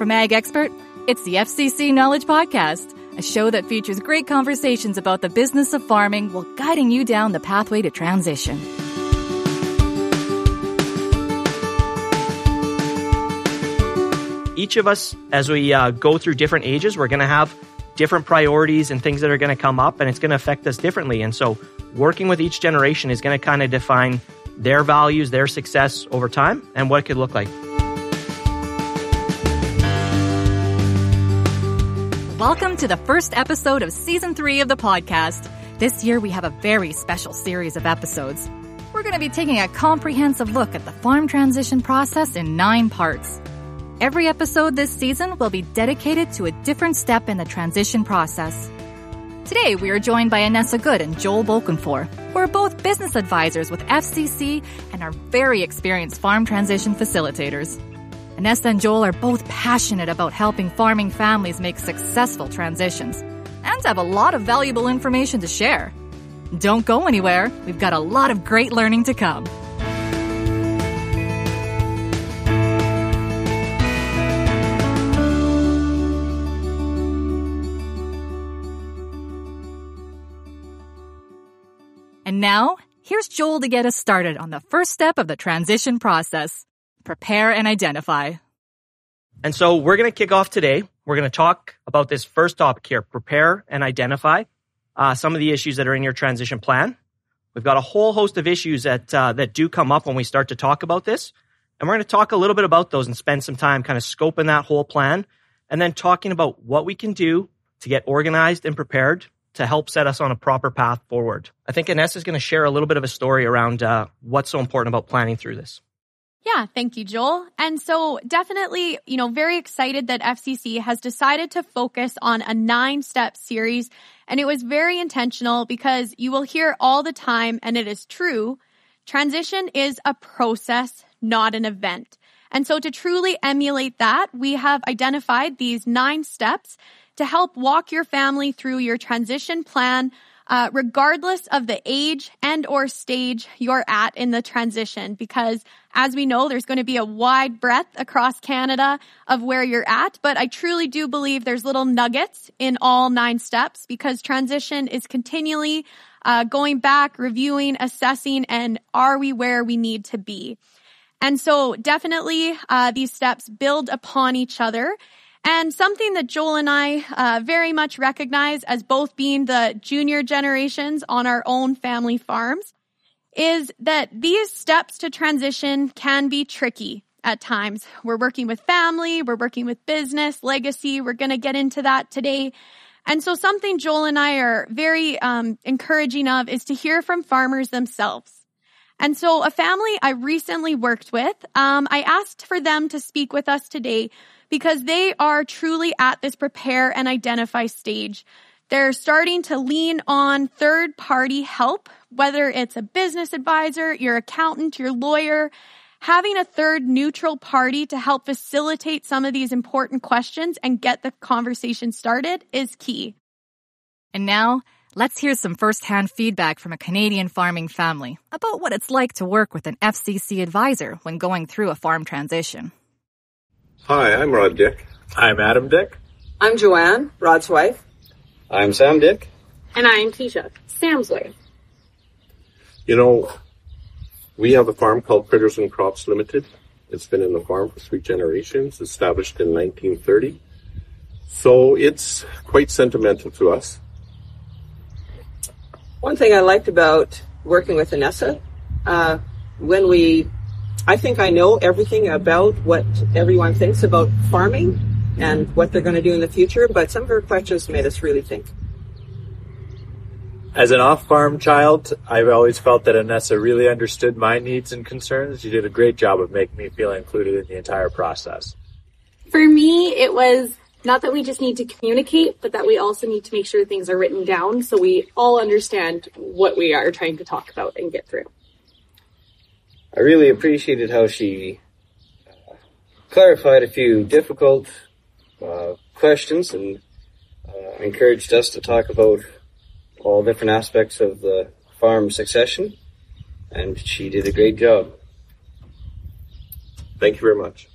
From Ag Expert, it's the FCC Knowledge Podcast, a show that features great conversations about the business of farming while guiding you down the pathway to transition. Each of us, as we uh, go through different ages, we're going to have different priorities and things that are going to come up, and it's going to affect us differently. And so, working with each generation is going to kind of define their values, their success over time, and what it could look like. Welcome to the first episode of season three of the podcast. This year we have a very special series of episodes. We're going to be taking a comprehensive look at the farm transition process in nine parts. Every episode this season will be dedicated to a different step in the transition process. Today we are joined by Anessa Good and Joel Bolkenfor, who are both business advisors with FCC and are very experienced farm transition facilitators. Anessa and Joel are both passionate about helping farming families make successful transitions and have a lot of valuable information to share. Don't go anywhere. We've got a lot of great learning to come. And now, here's Joel to get us started on the first step of the transition process prepare and identify. And so we're going to kick off today. We're going to talk about this first topic here prepare and identify uh, some of the issues that are in your transition plan. We've got a whole host of issues that, uh, that do come up when we start to talk about this. And we're going to talk a little bit about those and spend some time kind of scoping that whole plan and then talking about what we can do to get organized and prepared to help set us on a proper path forward. I think Anessa is going to share a little bit of a story around uh, what's so important about planning through this. Yeah, thank you, Joel. And so definitely, you know, very excited that FCC has decided to focus on a nine step series. And it was very intentional because you will hear all the time, and it is true, transition is a process, not an event. And so to truly emulate that, we have identified these nine steps to help walk your family through your transition plan uh, regardless of the age and or stage you're at in the transition because as we know there's going to be a wide breadth across canada of where you're at but i truly do believe there's little nuggets in all nine steps because transition is continually uh, going back reviewing assessing and are we where we need to be? And so definitely uh, these steps build upon each other and something that Joel and I uh, very much recognize as both being the junior generations on our own family farms is that these steps to transition can be tricky at times. We're working with family, we're working with business, legacy. We're going to get into that today. And so something Joel and I are very um, encouraging of is to hear from farmers themselves. And so a family I recently worked with, um, I asked for them to speak with us today because they are truly at this prepare and identify stage. They're starting to lean on third party help, whether it's a business advisor, your accountant, your lawyer, having a third neutral party to help facilitate some of these important questions and get the conversation started is key. And now, let's hear some firsthand feedback from a Canadian farming family about what it's like to work with an FCC advisor when going through a farm transition. Hi, I'm Rod Dick. I'm Adam Dick. I'm Joanne, Rod's wife. I'm Sam Dick. And I'm Tisha, Sam's wife. You know, we have a farm called Critters and Crops Limited. It's been in the farm for three generations, established in 1930. So it's quite sentimental to us. One thing I liked about working with Anessa, uh, when we I think I know everything about what everyone thinks about farming and what they're going to do in the future, but some of her questions made us really think. As an off-farm child, I've always felt that Anessa really understood my needs and concerns. She did a great job of making me feel included in the entire process. For me, it was not that we just need to communicate, but that we also need to make sure things are written down so we all understand what we are trying to talk about and get through. I really appreciated how she uh, clarified a few difficult uh, questions and uh, encouraged us to talk about all different aspects of the farm succession, and she did a great job. Thank you very much.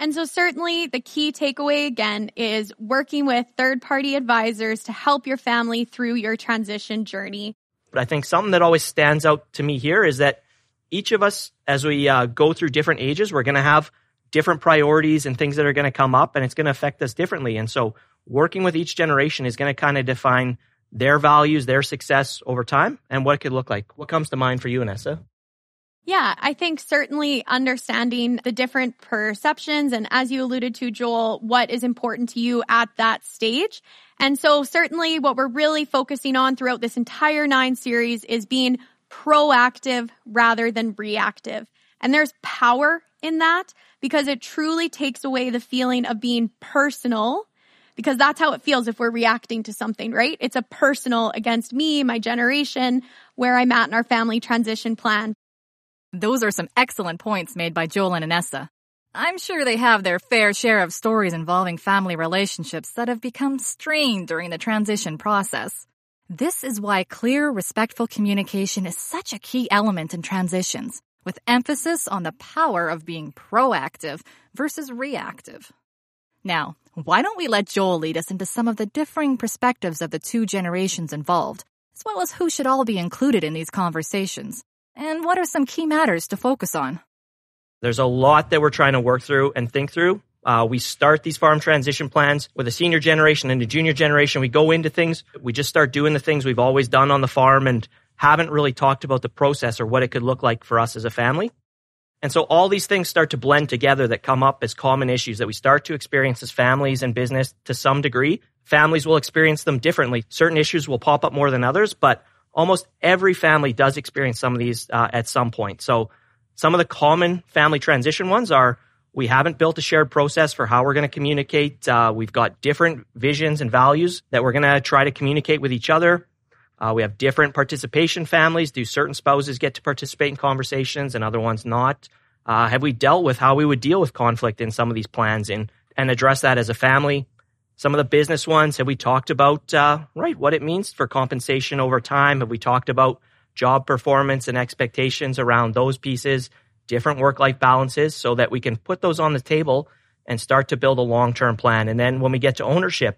And so certainly the key takeaway again is working with third party advisors to help your family through your transition journey. But I think something that always stands out to me here is that each of us, as we uh, go through different ages, we're going to have different priorities and things that are going to come up and it's going to affect us differently. And so working with each generation is going to kind of define their values, their success over time and what it could look like. What comes to mind for you, Anessa? Yeah, I think certainly understanding the different perceptions and as you alluded to, Joel, what is important to you at that stage. And so certainly what we're really focusing on throughout this entire nine series is being proactive rather than reactive. And there's power in that because it truly takes away the feeling of being personal because that's how it feels if we're reacting to something, right? It's a personal against me, my generation, where I'm at in our family transition plan. Those are some excellent points made by Joel and Anessa. I'm sure they have their fair share of stories involving family relationships that have become strained during the transition process. This is why clear, respectful communication is such a key element in transitions, with emphasis on the power of being proactive versus reactive. Now, why don't we let Joel lead us into some of the differing perspectives of the two generations involved, as well as who should all be included in these conversations? And what are some key matters to focus on? There's a lot that we're trying to work through and think through. Uh, we start these farm transition plans with a senior generation and a junior generation. We go into things. We just start doing the things we've always done on the farm and haven't really talked about the process or what it could look like for us as a family. And so all these things start to blend together that come up as common issues that we start to experience as families and business to some degree. Families will experience them differently. Certain issues will pop up more than others, but almost every family does experience some of these uh, at some point. So some of the common family transition ones are we haven't built a shared process for how we're going to communicate. Uh, we've got different visions and values that we're going to try to communicate with each other. Uh, we have different participation families. Do certain spouses get to participate in conversations and other ones not? Uh, have we dealt with how we would deal with conflict in some of these plans and, and address that as a family? Some of the business ones, have we talked about, uh, right, what it means for compensation over time? Have we talked about job performance and expectations around those pieces, different work life balances so that we can put those on the table and start to build a long term plan. And then when we get to ownership,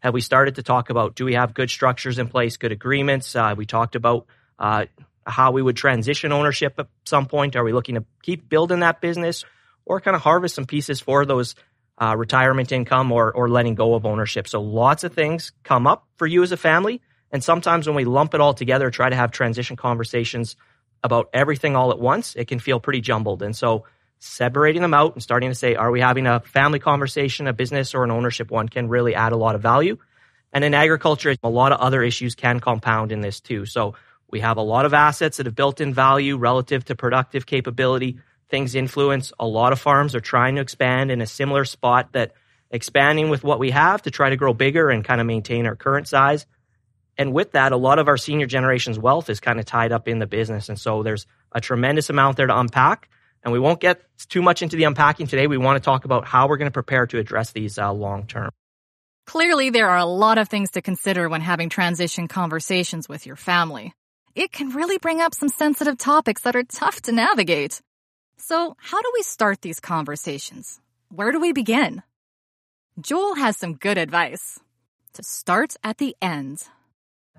have we started to talk about do we have good structures in place, good agreements? Uh, we talked about uh, how we would transition ownership at some point. Are we looking to keep building that business or kind of harvest some pieces for those uh, retirement income or, or letting go of ownership. So lots of things come up for you as a family. And sometimes when we lump it all together, try to have transition conversations about everything all at once, it can feel pretty jumbled. And so separating them out and starting to say, are we having a family conversation, a business or an ownership one can really add a lot of value. And in agriculture, a lot of other issues can compound in this too. So we have a lot of assets that have built in value relative to productive capability things influence. A lot of farms are trying to expand in a similar spot that expanding with what we have to try to grow bigger and kind of maintain our current size. And with that, a lot of our senior generation's wealth is kind of tied up in the business. And so there's a tremendous amount there to unpack. And we won't get too much into the unpacking today. We want to talk about how we're going to prepare to address these uh, long term. Clearly, there are a lot of things to consider when having transition conversations with your family. It can really bring up some sensitive topics that are tough to navigate. So, how do we start these conversations? Where do we begin? Joel has some good advice. To start at the end.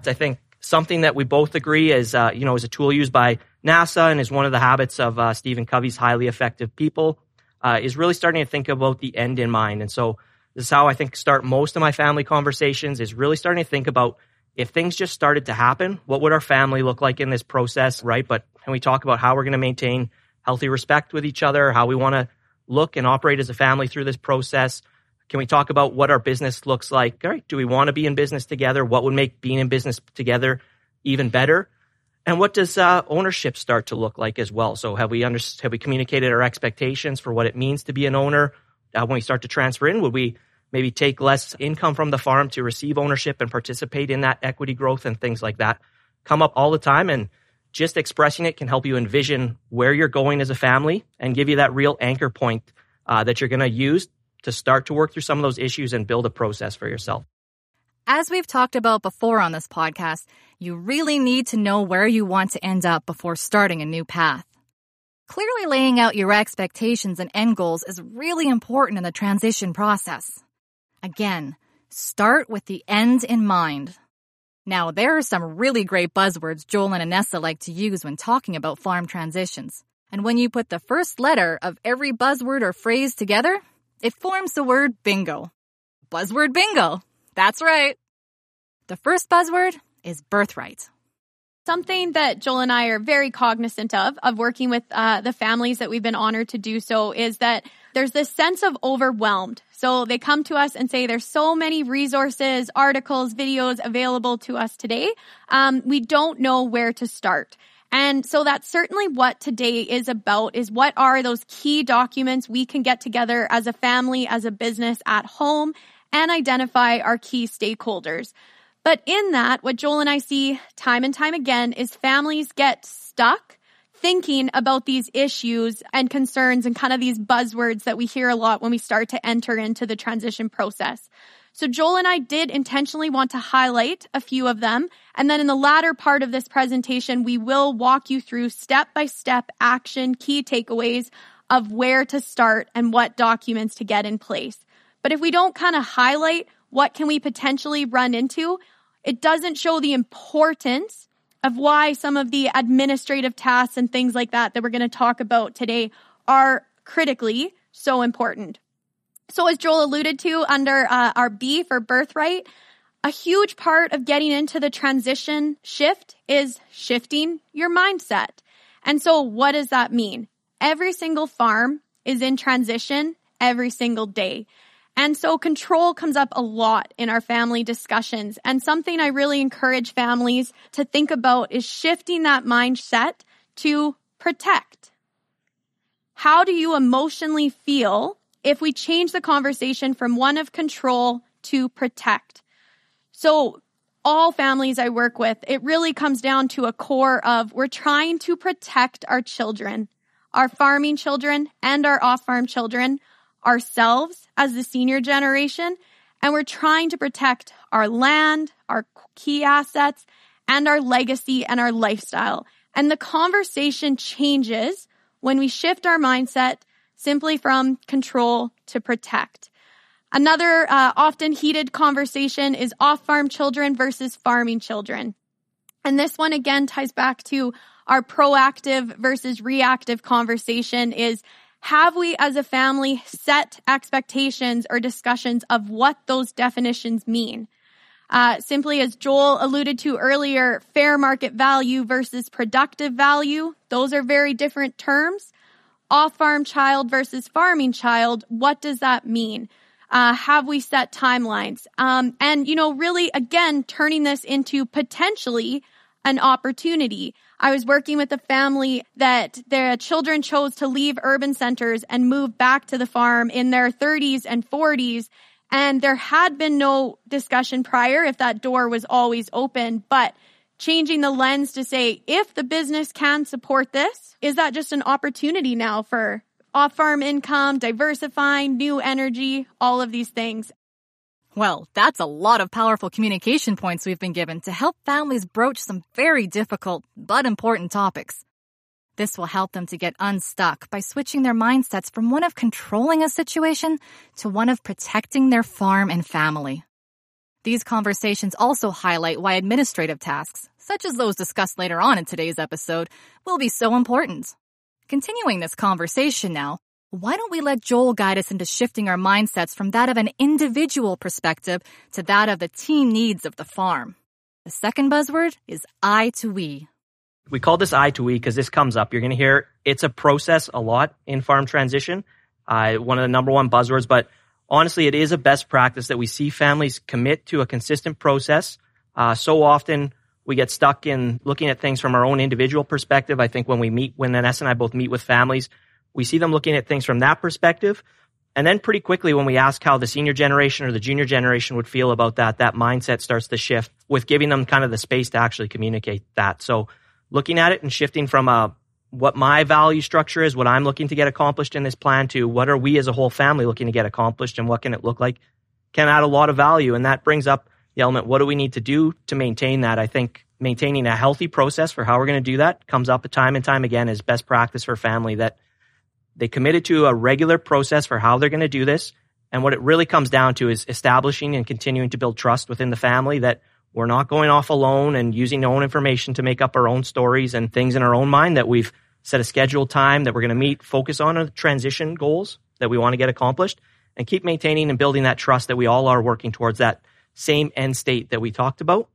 I think something that we both agree is, uh, you know, is a tool used by NASA and is one of the habits of uh, Stephen Covey's highly effective people uh, is really starting to think about the end in mind. And so this is how I think start most of my family conversations is really starting to think about if things just started to happen, what would our family look like in this process, right? But can we talk about how we're going to maintain healthy respect with each other, how we want to look and operate as a family through this process. Can we talk about what our business looks like? All right, do we want to be in business together? What would make being in business together even better? And what does uh, ownership start to look like as well? So have we under, have we communicated our expectations for what it means to be an owner? Uh, when we start to transfer in, would we maybe take less income from the farm to receive ownership and participate in that equity growth and things like that? Come up all the time and just expressing it can help you envision where you're going as a family and give you that real anchor point uh, that you're going to use to start to work through some of those issues and build a process for yourself. As we've talked about before on this podcast, you really need to know where you want to end up before starting a new path. Clearly laying out your expectations and end goals is really important in the transition process. Again, start with the end in mind. Now, there are some really great buzzwords Joel and Anessa like to use when talking about farm transitions. And when you put the first letter of every buzzword or phrase together, it forms the word bingo. Buzzword bingo. That's right. The first buzzword is birthright. Something that Joel and I are very cognizant of, of working with uh, the families that we've been honored to do so, is that there's this sense of overwhelmed. So they come to us and say there's so many resources, articles, videos available to us today. Um, we don't know where to start. And so that's certainly what today is about is what are those key documents we can get together as a family, as a business at home and identify our key stakeholders. But in that, what Joel and I see time and time again is families get stuck thinking about these issues and concerns and kind of these buzzwords that we hear a lot when we start to enter into the transition process. So Joel and I did intentionally want to highlight a few of them. And then in the latter part of this presentation, we will walk you through step by step action, key takeaways of where to start and what documents to get in place. But if we don't kind of highlight what can we potentially run into, it doesn't show the importance of why some of the administrative tasks and things like that that we're going to talk about today are critically so important. So as Joel alluded to under uh, our B for birthright, a huge part of getting into the transition shift is shifting your mindset. And so what does that mean? Every single farm is in transition every single day. And so control comes up a lot in our family discussions. And something I really encourage families to think about is shifting that mindset to protect. How do you emotionally feel if we change the conversation from one of control to protect? So all families I work with, it really comes down to a core of we're trying to protect our children, our farming children and our off farm children ourselves as the senior generation, and we're trying to protect our land, our key assets, and our legacy and our lifestyle. And the conversation changes when we shift our mindset simply from control to protect. Another uh, often heated conversation is off-farm children versus farming children. And this one again ties back to our proactive versus reactive conversation is have we as a family set expectations or discussions of what those definitions mean? Uh, simply as Joel alluded to earlier, fair market value versus productive value. Those are very different terms. Off farm child versus farming child. What does that mean? Uh, have we set timelines? Um, and, you know, really, again, turning this into potentially an opportunity. I was working with a family that their children chose to leave urban centers and move back to the farm in their 30s and 40s. And there had been no discussion prior if that door was always open, but changing the lens to say, if the business can support this, is that just an opportunity now for off farm income, diversifying, new energy, all of these things? Well, that's a lot of powerful communication points we've been given to help families broach some very difficult but important topics. This will help them to get unstuck by switching their mindsets from one of controlling a situation to one of protecting their farm and family. These conversations also highlight why administrative tasks, such as those discussed later on in today's episode, will be so important. Continuing this conversation now, why don't we let Joel guide us into shifting our mindsets from that of an individual perspective to that of the team needs of the farm? The second buzzword is I to we. We call this I to we because this comes up. You're going to hear it's a process a lot in farm transition. Uh, one of the number one buzzwords, but honestly, it is a best practice that we see families commit to a consistent process. Uh, so often we get stuck in looking at things from our own individual perspective. I think when we meet, when Ness and I both meet with families, we see them looking at things from that perspective. And then pretty quickly when we ask how the senior generation or the junior generation would feel about that, that mindset starts to shift with giving them kind of the space to actually communicate that. So looking at it and shifting from a, uh, what my value structure is, what I'm looking to get accomplished in this plan to what are we as a whole family looking to get accomplished and what can it look like can add a lot of value. And that brings up the element, what do we need to do to maintain that? I think maintaining a healthy process for how we're going to do that comes up time and time again as best practice for family that they committed to a regular process for how they're going to do this. And what it really comes down to is establishing and continuing to build trust within the family that we're not going off alone and using our own information to make up our own stories and things in our own mind that we've set a scheduled time that we're going to meet, focus on the transition goals that we want to get accomplished and keep maintaining and building that trust that we all are working towards that same end state that we talked about.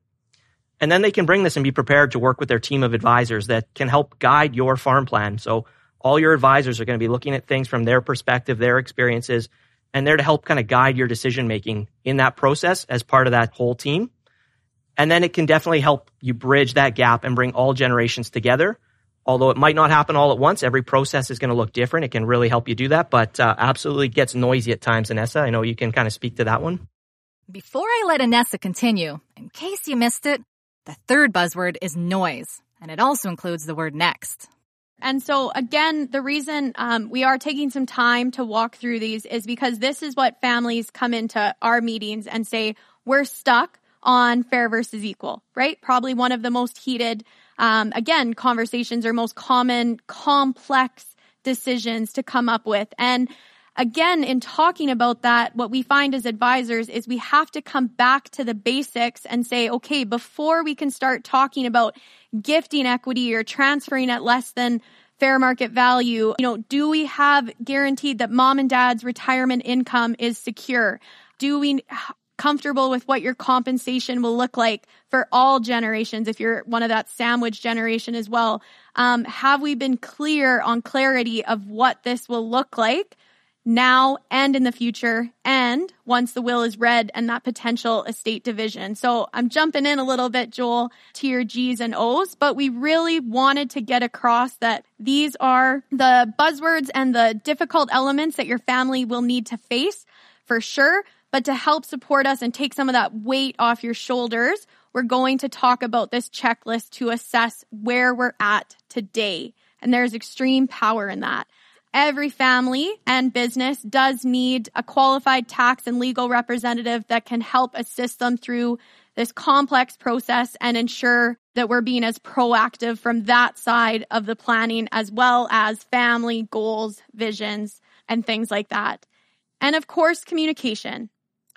And then they can bring this and be prepared to work with their team of advisors that can help guide your farm plan. So all your advisors are going to be looking at things from their perspective, their experiences, and they're to help kind of guide your decision making in that process as part of that whole team. And then it can definitely help you bridge that gap and bring all generations together. Although it might not happen all at once, every process is going to look different. It can really help you do that, but uh, absolutely gets noisy at times. Anessa, I know you can kind of speak to that one. Before I let Anessa continue, in case you missed it, the third buzzword is noise, and it also includes the word next. And so again, the reason um, we are taking some time to walk through these is because this is what families come into our meetings and say, we're stuck on fair versus equal, right? Probably one of the most heated, um, again, conversations or most common complex decisions to come up with. And again, in talking about that, what we find as advisors is we have to come back to the basics and say, okay, before we can start talking about gifting equity or transferring at less than fair market value, you know, do we have guaranteed that mom and dad's retirement income is secure? Do we comfortable with what your compensation will look like for all generations if you're one of that sandwich generation as well um, have we been clear on clarity of what this will look like now and in the future and once the will is read and that potential estate division. So I'm jumping in a little bit, Joel, to your G's and O's, but we really wanted to get across that these are the buzzwords and the difficult elements that your family will need to face for sure. But to help support us and take some of that weight off your shoulders, we're going to talk about this checklist to assess where we're at today. And there's extreme power in that. Every family and business does need a qualified tax and legal representative that can help assist them through this complex process and ensure that we're being as proactive from that side of the planning as well as family goals, visions, and things like that. And of course, communication.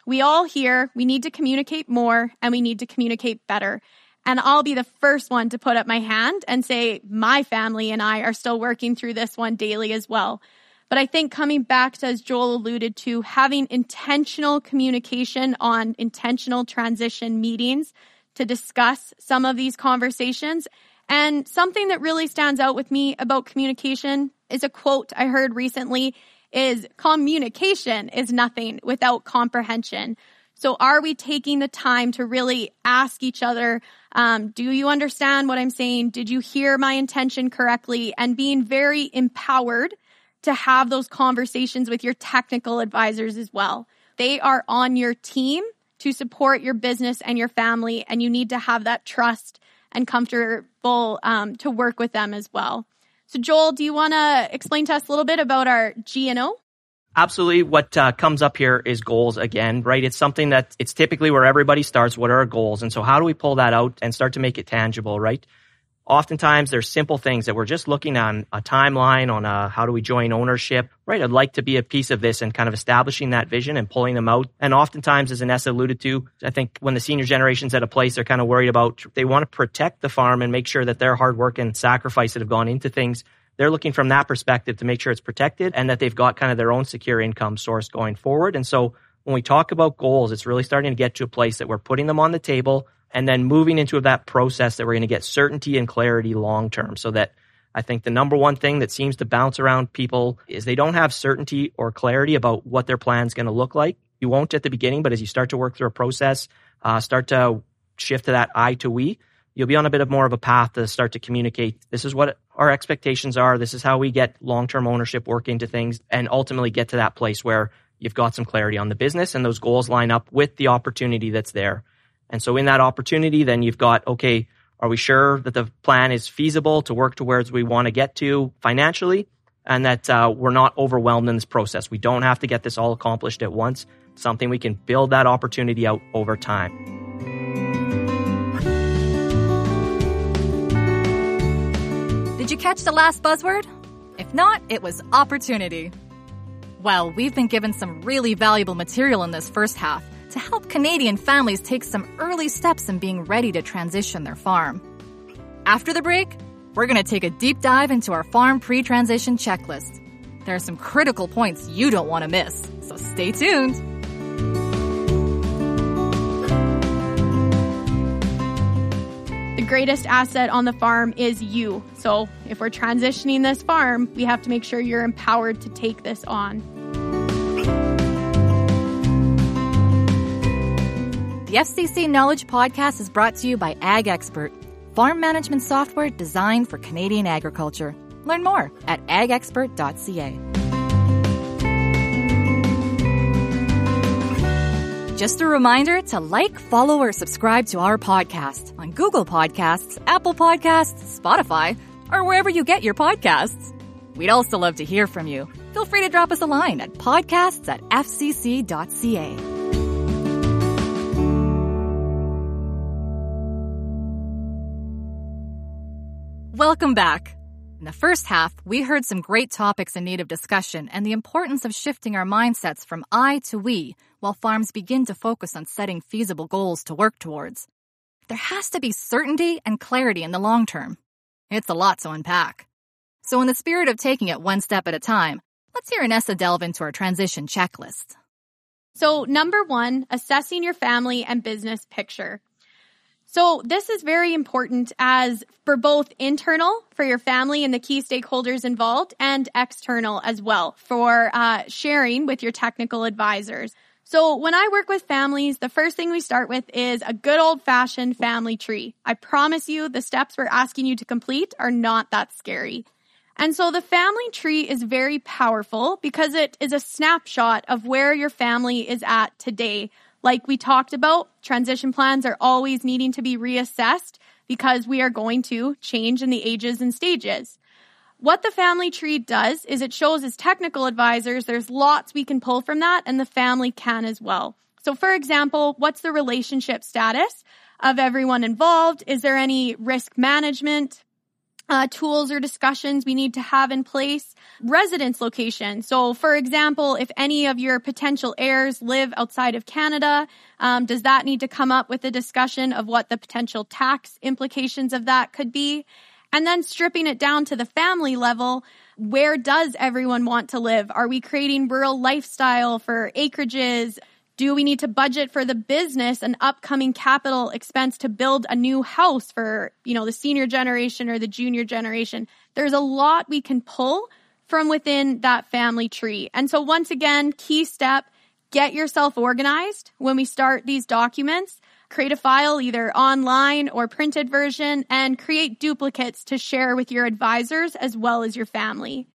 We all hear we need to communicate more and we need to communicate better. And I'll be the first one to put up my hand and say my family and I are still working through this one daily as well. But I think coming back to, as Joel alluded to, having intentional communication on intentional transition meetings to discuss some of these conversations. And something that really stands out with me about communication is a quote I heard recently is communication is nothing without comprehension. So are we taking the time to really ask each other, um, do you understand what I'm saying? Did you hear my intention correctly? And being very empowered to have those conversations with your technical advisors as well. They are on your team to support your business and your family, and you need to have that trust and comfortable um, to work with them as well. So, Joel, do you want to explain to us a little bit about our G and O? Absolutely. What uh, comes up here is goals again, right? It's something that it's typically where everybody starts. What are our goals? And so how do we pull that out and start to make it tangible, right? Oftentimes there's simple things that we're just looking on a timeline on a, how do we join ownership, right? I'd like to be a piece of this and kind of establishing that vision and pulling them out. And oftentimes, as Anessa alluded to, I think when the senior generation's at a place, they're kind of worried about, they want to protect the farm and make sure that their hard work and sacrifice that have gone into things they're looking from that perspective to make sure it's protected and that they've got kind of their own secure income source going forward. And so when we talk about goals, it's really starting to get to a place that we're putting them on the table and then moving into that process that we're going to get certainty and clarity long term so that I think the number one thing that seems to bounce around people is they don't have certainty or clarity about what their plan is going to look like. You won't at the beginning, but as you start to work through a process, uh, start to shift to that I to we, you'll be on a bit of more of a path to start to communicate. This is what our expectations are. This is how we get long-term ownership work into things and ultimately get to that place where you've got some clarity on the business and those goals line up with the opportunity that's there. And so in that opportunity, then you've got, okay, are we sure that the plan is feasible to work towards we want to get to financially and that uh, we're not overwhelmed in this process? We don't have to get this all accomplished at once. Something we can build that opportunity out over time. Did you catch the last buzzword? If not, it was opportunity. Well, we've been given some really valuable material in this first half to help Canadian families take some early steps in being ready to transition their farm. After the break, we're going to take a deep dive into our farm pre transition checklist. There are some critical points you don't want to miss, so stay tuned. Greatest asset on the farm is you. So if we're transitioning this farm, we have to make sure you're empowered to take this on. The FCC Knowledge Podcast is brought to you by Ag Expert, farm management software designed for Canadian agriculture. Learn more at agexpert.ca. Just a reminder to like, follow, or subscribe to our podcast on Google Podcasts, Apple Podcasts, Spotify, or wherever you get your podcasts. We'd also love to hear from you. Feel free to drop us a line at podcasts at fcc.ca. Welcome back. In the first half, we heard some great topics in need of discussion and the importance of shifting our mindsets from I to we while farms begin to focus on setting feasible goals to work towards. There has to be certainty and clarity in the long term. It's a lot to unpack. So in the spirit of taking it one step at a time, let's hear Anessa delve into our transition checklist. So, number one, assessing your family and business picture. So this is very important as for both internal for your family and the key stakeholders involved and external as well for uh, sharing with your technical advisors. So when I work with families, the first thing we start with is a good old fashioned family tree. I promise you the steps we're asking you to complete are not that scary. And so the family tree is very powerful because it is a snapshot of where your family is at today like we talked about, transition plans are always needing to be reassessed because we are going to change in the ages and stages. What the family tree does is it shows as technical advisors, there's lots we can pull from that and the family can as well. So for example, what's the relationship status of everyone involved? Is there any risk management? Uh, tools or discussions we need to have in place. Residence location. So, for example, if any of your potential heirs live outside of Canada, um, does that need to come up with a discussion of what the potential tax implications of that could be? And then stripping it down to the family level, where does everyone want to live? Are we creating rural lifestyle for acreages? Do we need to budget for the business an upcoming capital expense to build a new house for, you know, the senior generation or the junior generation? There's a lot we can pull from within that family tree. And so once again, key step, get yourself organized when we start these documents. Create a file either online or printed version and create duplicates to share with your advisors as well as your family.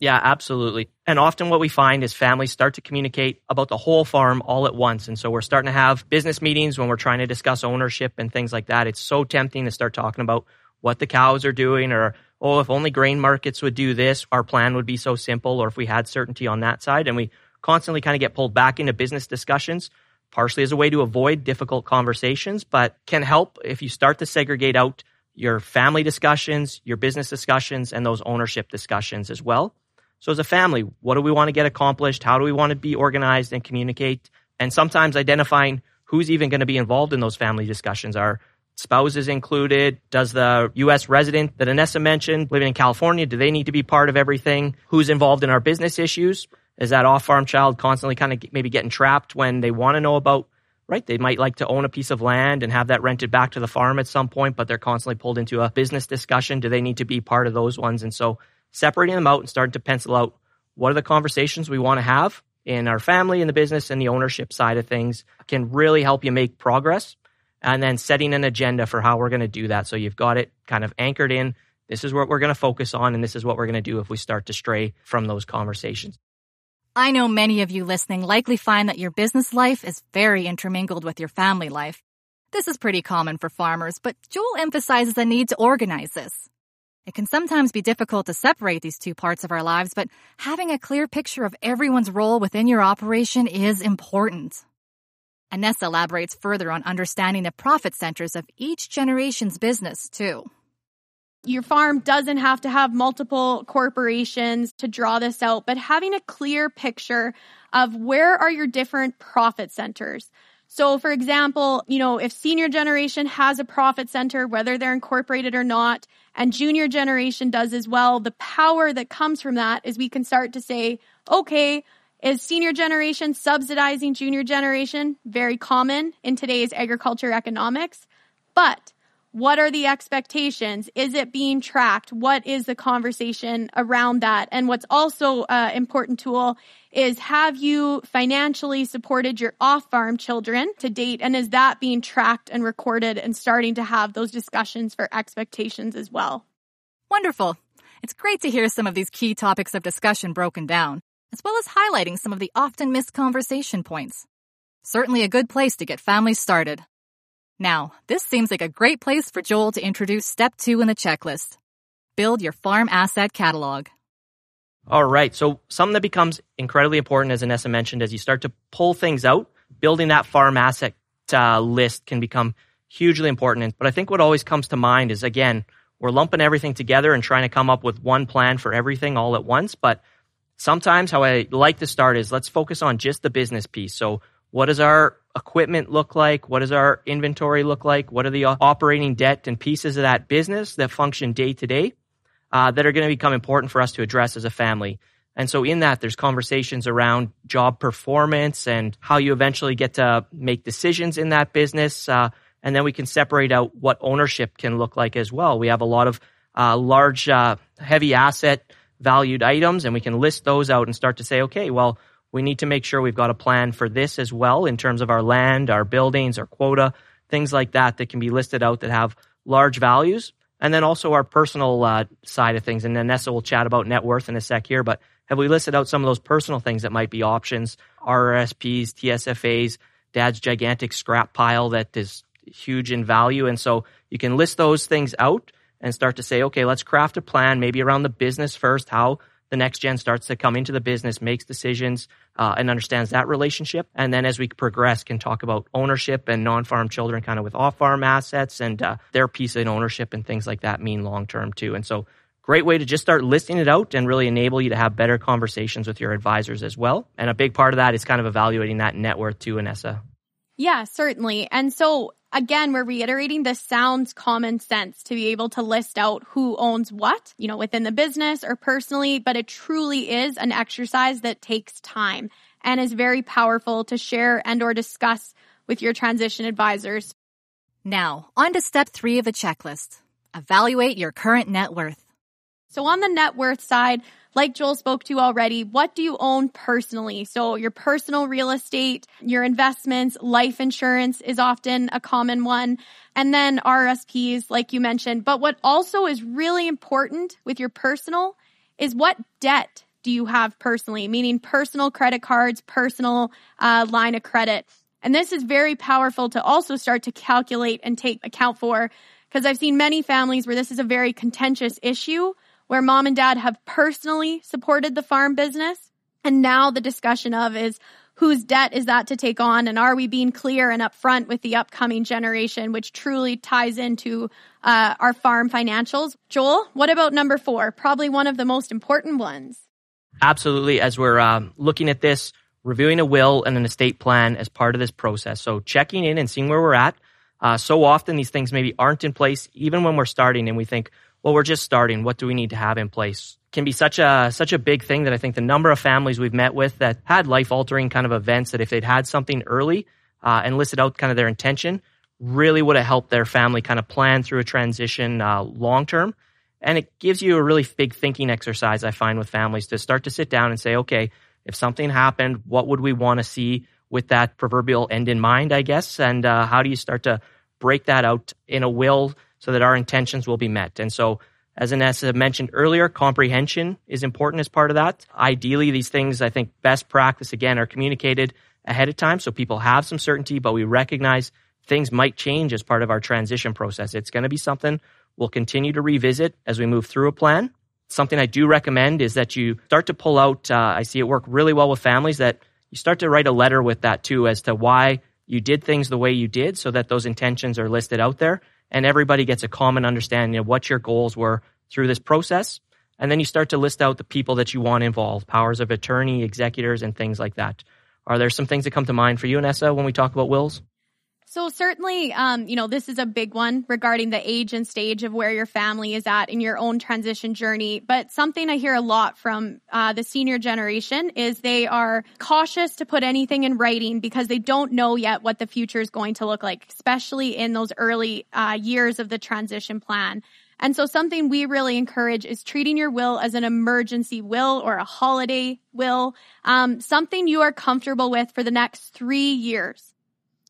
Yeah, absolutely. And often what we find is families start to communicate about the whole farm all at once. And so we're starting to have business meetings when we're trying to discuss ownership and things like that. It's so tempting to start talking about what the cows are doing or, oh, if only grain markets would do this, our plan would be so simple, or if we had certainty on that side. And we constantly kind of get pulled back into business discussions, partially as a way to avoid difficult conversations, but can help if you start to segregate out your family discussions, your business discussions, and those ownership discussions as well. So as a family, what do we want to get accomplished? How do we want to be organized and communicate? And sometimes identifying who's even going to be involved in those family discussions. Are spouses included? Does the U.S. resident that Anessa mentioned living in California, do they need to be part of everything? Who's involved in our business issues? Is that off-farm child constantly kind of maybe getting trapped when they want to know about, right? They might like to own a piece of land and have that rented back to the farm at some point, but they're constantly pulled into a business discussion. Do they need to be part of those ones? And so separating them out and starting to pencil out what are the conversations we want to have in our family, in the business, and the ownership side of things can really help you make progress. And then setting an agenda for how we're going to do that. So you've got it kind of anchored in. This is what we're going to focus on, and this is what we're going to do if we start to stray from those conversations. I know many of you listening likely find that your business life is very intermingled with your family life. This is pretty common for farmers, but Joel emphasizes the need to organize this. It can sometimes be difficult to separate these two parts of our lives, but having a clear picture of everyone's role within your operation is important. Anessa elaborates further on understanding the profit centers of each generation's business, too. Your farm doesn't have to have multiple corporations to draw this out, but having a clear picture of where are your different profit centers. So, for example, you know, if senior generation has a profit center, whether they're incorporated or not, and junior generation does as well, the power that comes from that is we can start to say, okay, is senior generation subsidizing junior generation? Very common in today's agriculture economics. But what are the expectations? Is it being tracked? What is the conversation around that? And what's also an important tool is have you financially supported your off farm children to date? And is that being tracked and recorded and starting to have those discussions for expectations as well? Wonderful. It's great to hear some of these key topics of discussion broken down, as well as highlighting some of the often missed conversation points. Certainly a good place to get families started. Now, this seems like a great place for Joel to introduce step two in the checklist. Build your farm asset catalog. All right. So something that becomes incredibly important, as Anessa mentioned, as you start to pull things out, building that farm asset uh, list can become hugely important. But I think what always comes to mind is again, we're lumping everything together and trying to come up with one plan for everything all at once. But sometimes how I like to start is let's focus on just the business piece. So what does our equipment look like? What does our inventory look like? What are the operating debt and pieces of that business that function day to day uh, that are going to become important for us to address as a family? And so in that, there's conversations around job performance and how you eventually get to make decisions in that business. Uh, and then we can separate out what ownership can look like as well. We have a lot of uh, large, uh, heavy asset valued items, and we can list those out and start to say, okay, well, we need to make sure we've got a plan for this as well in terms of our land, our buildings, our quota, things like that that can be listed out that have large values. And then also our personal uh, side of things. And then Nessa will chat about net worth in a sec here, but have we listed out some of those personal things that might be options? RRSPs, TSFAs, dad's gigantic scrap pile that is huge in value. And so you can list those things out and start to say, okay, let's craft a plan maybe around the business first. How the next gen starts to come into the business, makes decisions, uh, and understands that relationship. And then as we progress, can talk about ownership and non-farm children kind of with off-farm assets and uh, their piece in ownership and things like that mean long-term too. And so great way to just start listing it out and really enable you to have better conversations with your advisors as well. And a big part of that is kind of evaluating that net worth too, Anessa. Yeah, certainly. And so again, we're reiterating this sounds common sense to be able to list out who owns what, you know, within the business or personally, but it truly is an exercise that takes time and is very powerful to share and or discuss with your transition advisors. Now, on to step three of the checklist. Evaluate your current net worth. So on the net worth side, like Joel spoke to already, what do you own personally? So your personal real estate, your investments, life insurance is often a common one. And then RSPs, like you mentioned. But what also is really important with your personal is what debt do you have personally, meaning personal credit cards, personal uh, line of credit. And this is very powerful to also start to calculate and take account for because I've seen many families where this is a very contentious issue where mom and dad have personally supported the farm business. And now the discussion of is whose debt is that to take on? And are we being clear and upfront with the upcoming generation, which truly ties into uh, our farm financials? Joel, what about number four? Probably one of the most important ones. Absolutely. As we're um, looking at this, reviewing a will and an estate plan as part of this process. So checking in and seeing where we're at. Uh, so often these things maybe aren't in place, even when we're starting and we think, well, we're just starting. What do we need to have in place? Can be such a such a big thing that I think the number of families we've met with that had life altering kind of events that if they'd had something early uh, and listed out kind of their intention, really would have helped their family kind of plan through a transition uh, long term. And it gives you a really big thinking exercise I find with families to start to sit down and say, okay, if something happened, what would we want to see with that proverbial end in mind, I guess, and uh, how do you start to break that out in a will so that our intentions will be met. And so, as Anessa mentioned earlier, comprehension is important as part of that. Ideally, these things, I think, best practice again are communicated ahead of time so people have some certainty, but we recognize things might change as part of our transition process. It's going to be something we'll continue to revisit as we move through a plan. Something I do recommend is that you start to pull out, uh, I see it work really well with families, that you start to write a letter with that too as to why you did things the way you did so that those intentions are listed out there and everybody gets a common understanding of what your goals were through this process. And then you start to list out the people that you want involved, powers of attorney, executors, and things like that. Are there some things that come to mind for you, Anessa, when we talk about wills? So certainly, um, you know, this is a big one regarding the age and stage of where your family is at in your own transition journey. But something I hear a lot from uh, the senior generation is they are cautious to put anything in writing because they don't know yet what the future is going to look like, especially in those early uh, years of the transition plan. And so something we really encourage is treating your will as an emergency will or a holiday will, um, something you are comfortable with for the next three years.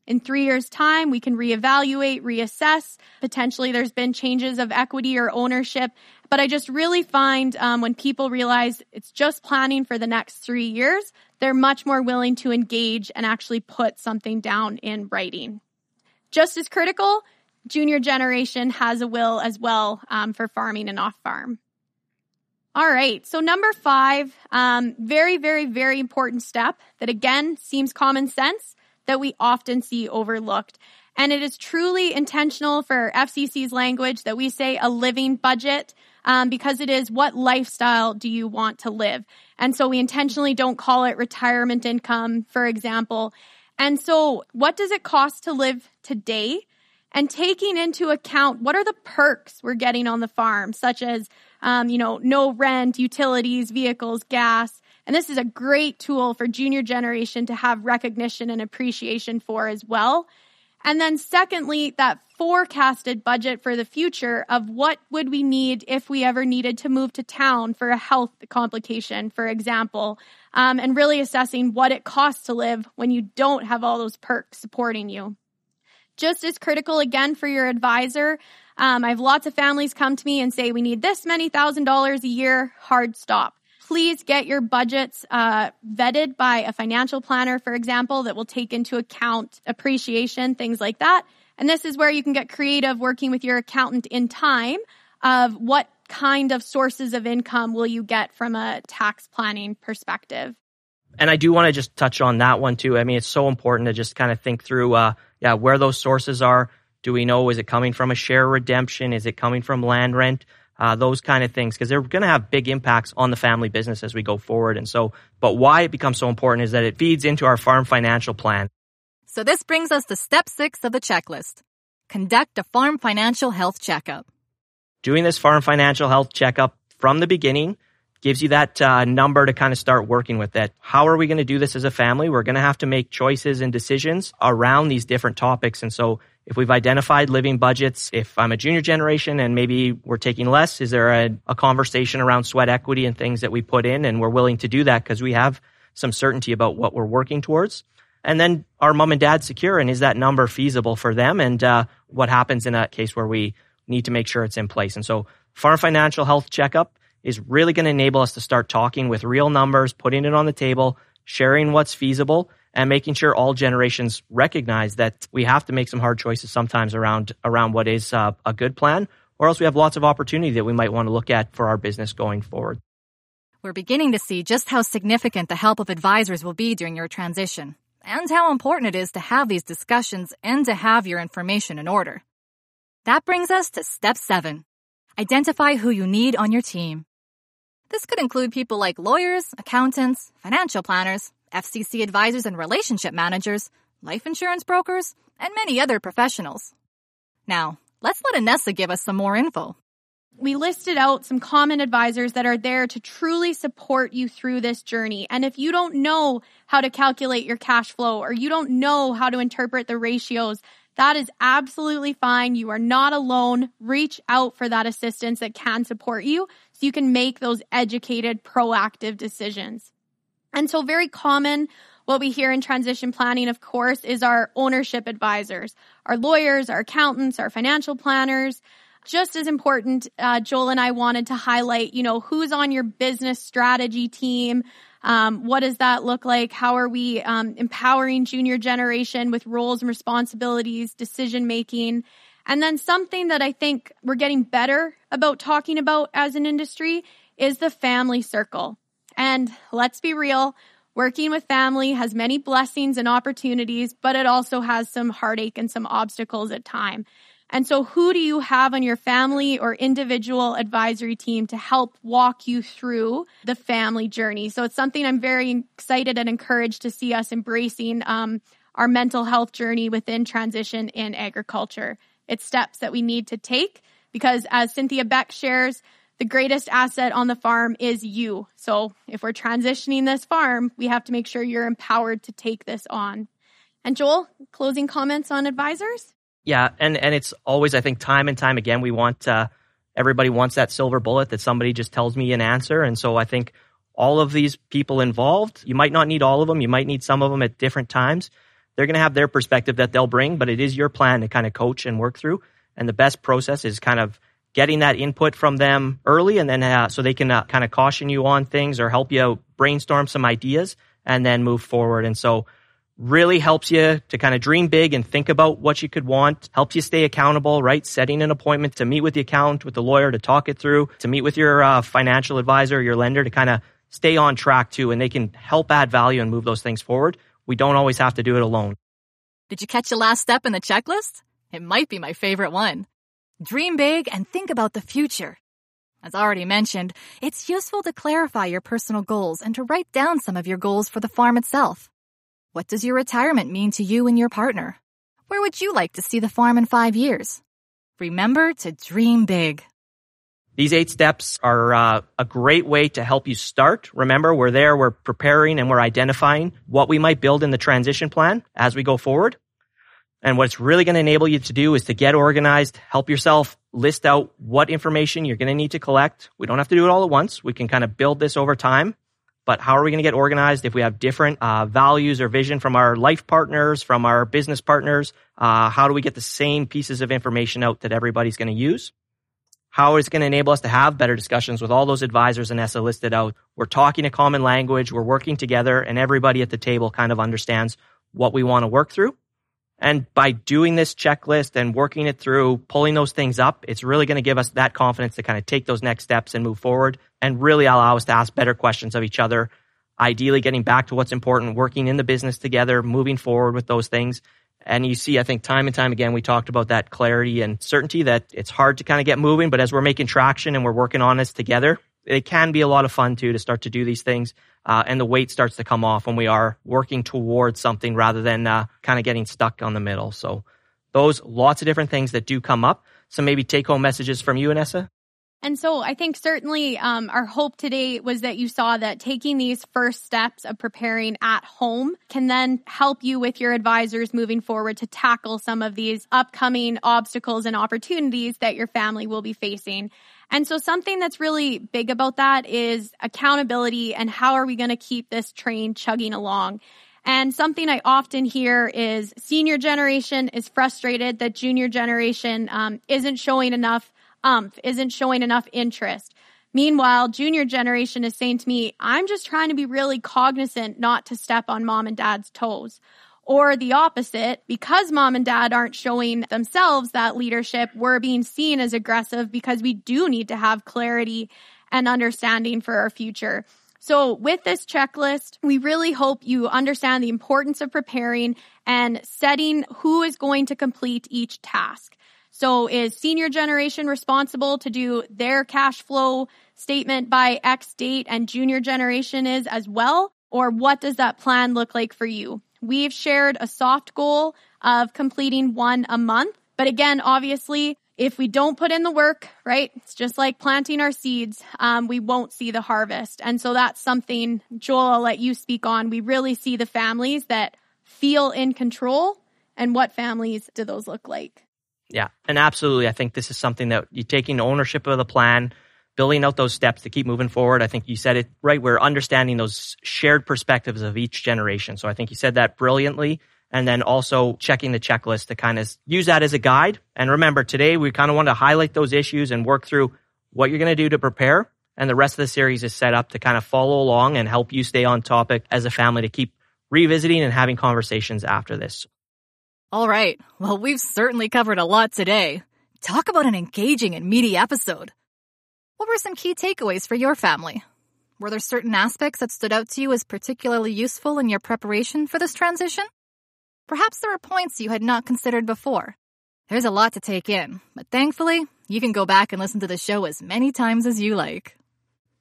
In three years time, we can reevaluate, reassess. Potentially there's been changes of equity or ownership. But I just really find um, when people realize it's just planning for the next three years, they're much more willing to engage and actually put something down in writing. Just as critical, junior generation has a will as well um, for farming and off farm. All right. So number five, um, very, very, very important step that again seems common sense, that we often see overlooked. And it is truly intentional for FCC's language that we say a living budget um, because it is what lifestyle do you want to live? And so we intentionally don't call it retirement income, for example. And so what does it cost to live today? And taking into account what are the perks we're getting on the farm, such as, um, you know, no rent, utilities, vehicles, gas, and this is a great tool for junior generation to have recognition and appreciation for as well. And then secondly, that forecasted budget for the future of what would we need if we ever needed to move to town for a health complication, for example, um, and really assessing what it costs to live when you don't have all those perks supporting you. Just as critical again for your advisor. Um, I have lots of families come to me and say, we need this many thousand dollars a year, hard stop please get your budgets uh, vetted by a financial planner, for example, that will take into account appreciation, things like that. And this is where you can get creative working with your accountant in time of what kind of sources of income will you get from a tax planning perspective. And I do want to just touch on that one too. I mean, it's so important to just kind of think through, uh, yeah, where those sources are. Do we know is it coming from a share redemption? Is it coming from land rent? Uh, those kind of things, because they're going to have big impacts on the family business as we go forward. And so, but why it becomes so important is that it feeds into our farm financial plan. So this brings us to step six of the checklist. Conduct a farm financial health checkup. Doing this farm financial health checkup from the beginning gives you that uh, number to kind of start working with that. How are we going to do this as a family? We're going to have to make choices and decisions around these different topics. And so if we've identified living budgets, if I'm a junior generation and maybe we're taking less, is there a, a conversation around sweat equity and things that we put in? And we're willing to do that because we have some certainty about what we're working towards. And then are mom and dad secure and is that number feasible for them? And uh, what happens in a case where we need to make sure it's in place? And so farm financial health checkup is really going to enable us to start talking with real numbers, putting it on the table, sharing what's feasible, and making sure all generations recognize that we have to make some hard choices sometimes around around what is uh, a good plan, or else we have lots of opportunity that we might want to look at for our business going forward. We're beginning to see just how significant the help of advisors will be during your transition, and how important it is to have these discussions and to have your information in order. That brings us to step seven. Identify who you need on your team. This could include people like lawyers, accountants, financial planners, FCC advisors and relationship managers, life insurance brokers, and many other professionals. Now, let's let Anessa give us some more info. We listed out some common advisors that are there to truly support you through this journey. And if you don't know how to calculate your cash flow or you don't know how to interpret the ratios, that is absolutely fine. You are not alone. Reach out for that assistance that can support you so you can make those educated, proactive decisions. And so very common what we hear in transition planning, of course, is our ownership advisors, our lawyers, our accountants, our financial planners. Just as important, uh, Joel and I wanted to highlight, you know, who's on your business strategy team. Um, what does that look like? How are we um, empowering junior generation with roles and responsibilities, decision making? And then something that I think we're getting better about talking about as an industry is the family circle. And let's be real, working with family has many blessings and opportunities, but it also has some heartache and some obstacles at time. And so who do you have on your family or individual advisory team to help walk you through the family journey? So it's something I'm very excited and encouraged to see us embracing um, our mental health journey within transition in agriculture. It's steps that we need to take because as Cynthia Beck shares, the greatest asset on the farm is you. So if we're transitioning this farm, we have to make sure you're empowered to take this on. And Joel, closing comments on advisors? Yeah, and and it's always I think time and time again we want uh, everybody wants that silver bullet that somebody just tells me an answer, and so I think all of these people involved, you might not need all of them, you might need some of them at different times. They're going to have their perspective that they'll bring, but it is your plan to kind of coach and work through. And the best process is kind of getting that input from them early, and then uh, so they can uh, kind of caution you on things or help you brainstorm some ideas and then move forward. And so really helps you to kind of dream big and think about what you could want, helps you stay accountable, right? Setting an appointment to meet with the accountant, with the lawyer to talk it through, to meet with your uh, financial advisor, your lender to kind of stay on track too. And they can help add value and move those things forward. We don't always have to do it alone. Did you catch the last step in the checklist? It might be my favorite one. Dream big and think about the future. As already mentioned, it's useful to clarify your personal goals and to write down some of your goals for the farm itself. What does your retirement mean to you and your partner? Where would you like to see the farm in five years? Remember to dream big. These eight steps are uh, a great way to help you start. Remember, we're there, we're preparing and we're identifying what we might build in the transition plan as we go forward. And what it's really going to enable you to do is to get organized, help yourself list out what information you're going to need to collect. We don't have to do it all at once. We can kind of build this over time but how are we going to get organized if we have different uh, values or vision from our life partners, from our business partners? Uh, how do we get the same pieces of information out that everybody's going to use? How is it going to enable us to have better discussions with all those advisors Anessa listed out? We're talking a common language, we're working together, and everybody at the table kind of understands what we want to work through. And by doing this checklist and working it through, pulling those things up, it's really going to give us that confidence to kind of take those next steps and move forward and really allow us to ask better questions of each other. Ideally, getting back to what's important, working in the business together, moving forward with those things. And you see, I think time and time again, we talked about that clarity and certainty that it's hard to kind of get moving, but as we're making traction and we're working on this together, it can be a lot of fun too to start to do these things. Uh, and the weight starts to come off when we are working towards something rather than uh, kind of getting stuck on the middle. So those lots of different things that do come up. So maybe take home messages from you, Anessa. And so I think certainly um, our hope today was that you saw that taking these first steps of preparing at home can then help you with your advisors moving forward to tackle some of these upcoming obstacles and opportunities that your family will be facing. And so something that's really big about that is accountability and how are we going to keep this train chugging along? And something I often hear is senior generation is frustrated that junior generation um, isn't showing enough umph, isn't showing enough interest. Meanwhile, junior generation is saying to me, I'm just trying to be really cognizant not to step on mom and dad's toes. Or the opposite, because mom and dad aren't showing themselves that leadership, we're being seen as aggressive because we do need to have clarity and understanding for our future. So with this checklist, we really hope you understand the importance of preparing and setting who is going to complete each task. So is senior generation responsible to do their cash flow statement by X date and junior generation is as well? Or what does that plan look like for you? We've shared a soft goal of completing one a month. But again, obviously, if we don't put in the work, right, it's just like planting our seeds, um, we won't see the harvest. And so that's something, Joel, I'll let you speak on. We really see the families that feel in control. And what families do those look like? Yeah, and absolutely. I think this is something that you're taking ownership of the plan, building out those steps to keep moving forward. I think you said it right. We're understanding those shared perspectives of each generation. So I think you said that brilliantly. And then also checking the checklist to kind of use that as a guide. And remember, today we kind of want to highlight those issues and work through what you're going to do to prepare. And the rest of the series is set up to kind of follow along and help you stay on topic as a family to keep revisiting and having conversations after this. All right. Well, we've certainly covered a lot today. Talk about an engaging and meaty episode. What were some key takeaways for your family? Were there certain aspects that stood out to you as particularly useful in your preparation for this transition? Perhaps there were points you had not considered before. There's a lot to take in, but thankfully, you can go back and listen to the show as many times as you like.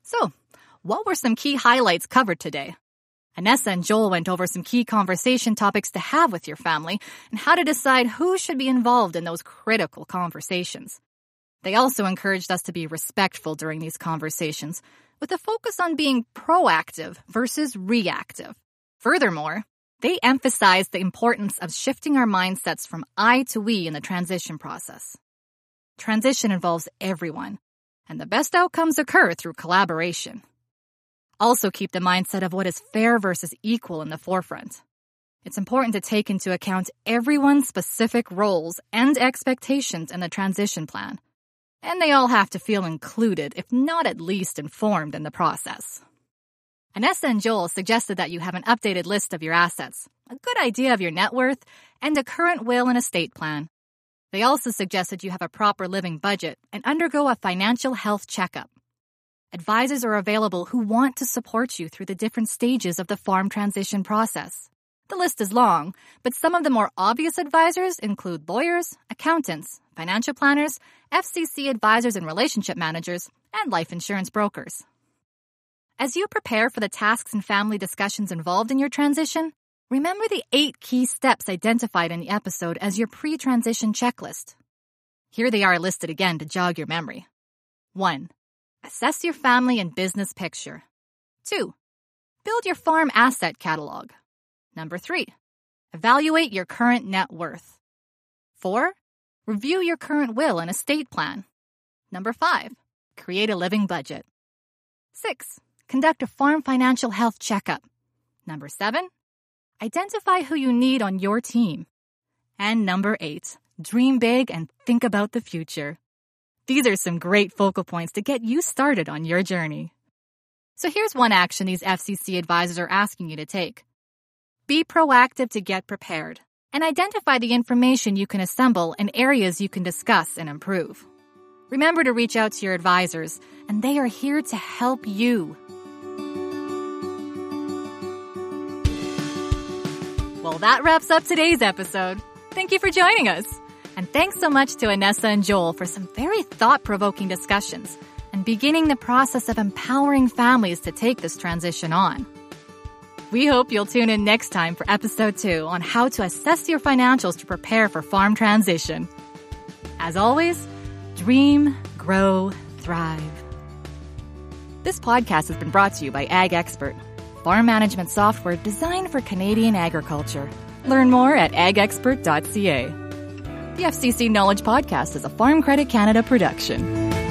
So, what were some key highlights covered today? Anessa and Joel went over some key conversation topics to have with your family and how to decide who should be involved in those critical conversations. They also encouraged us to be respectful during these conversations, with a focus on being proactive versus reactive. Furthermore, they emphasized the importance of shifting our mindsets from I to we in the transition process. Transition involves everyone, and the best outcomes occur through collaboration. Also keep the mindset of what is fair versus equal in the forefront. It's important to take into account everyone's specific roles and expectations in the transition plan. And they all have to feel included, if not at least informed in the process. Anessa and Joel suggested that you have an updated list of your assets, a good idea of your net worth, and a current will and estate plan. They also suggested you have a proper living budget and undergo a financial health checkup. Advisors are available who want to support you through the different stages of the farm transition process. The list is long, but some of the more obvious advisors include lawyers, accountants, financial planners, FCC advisors and relationship managers, and life insurance brokers. As you prepare for the tasks and family discussions involved in your transition, remember the eight key steps identified in the episode as your pre transition checklist. Here they are listed again to jog your memory. 1. Assess your family and business picture. 2. Build your farm asset catalog. Number 3. Evaluate your current net worth. 4. Review your current will and estate plan. Number 5. Create a living budget. 6. Conduct a farm financial health checkup. Number 7. Identify who you need on your team. And number 8. Dream big and think about the future. These are some great focal points to get you started on your journey. So here's one action these FCC advisors are asking you to take. Be proactive to get prepared and identify the information you can assemble and areas you can discuss and improve. Remember to reach out to your advisors, and they are here to help you. Well, that wraps up today's episode. Thank you for joining us. And thanks so much to Anessa and Joel for some very thought provoking discussions and beginning the process of empowering families to take this transition on. We hope you'll tune in next time for episode two on how to assess your financials to prepare for farm transition. As always, dream, grow, thrive. This podcast has been brought to you by Ag Expert, farm management software designed for Canadian agriculture. Learn more at agexpert.ca. The FCC Knowledge Podcast is a Farm Credit Canada production.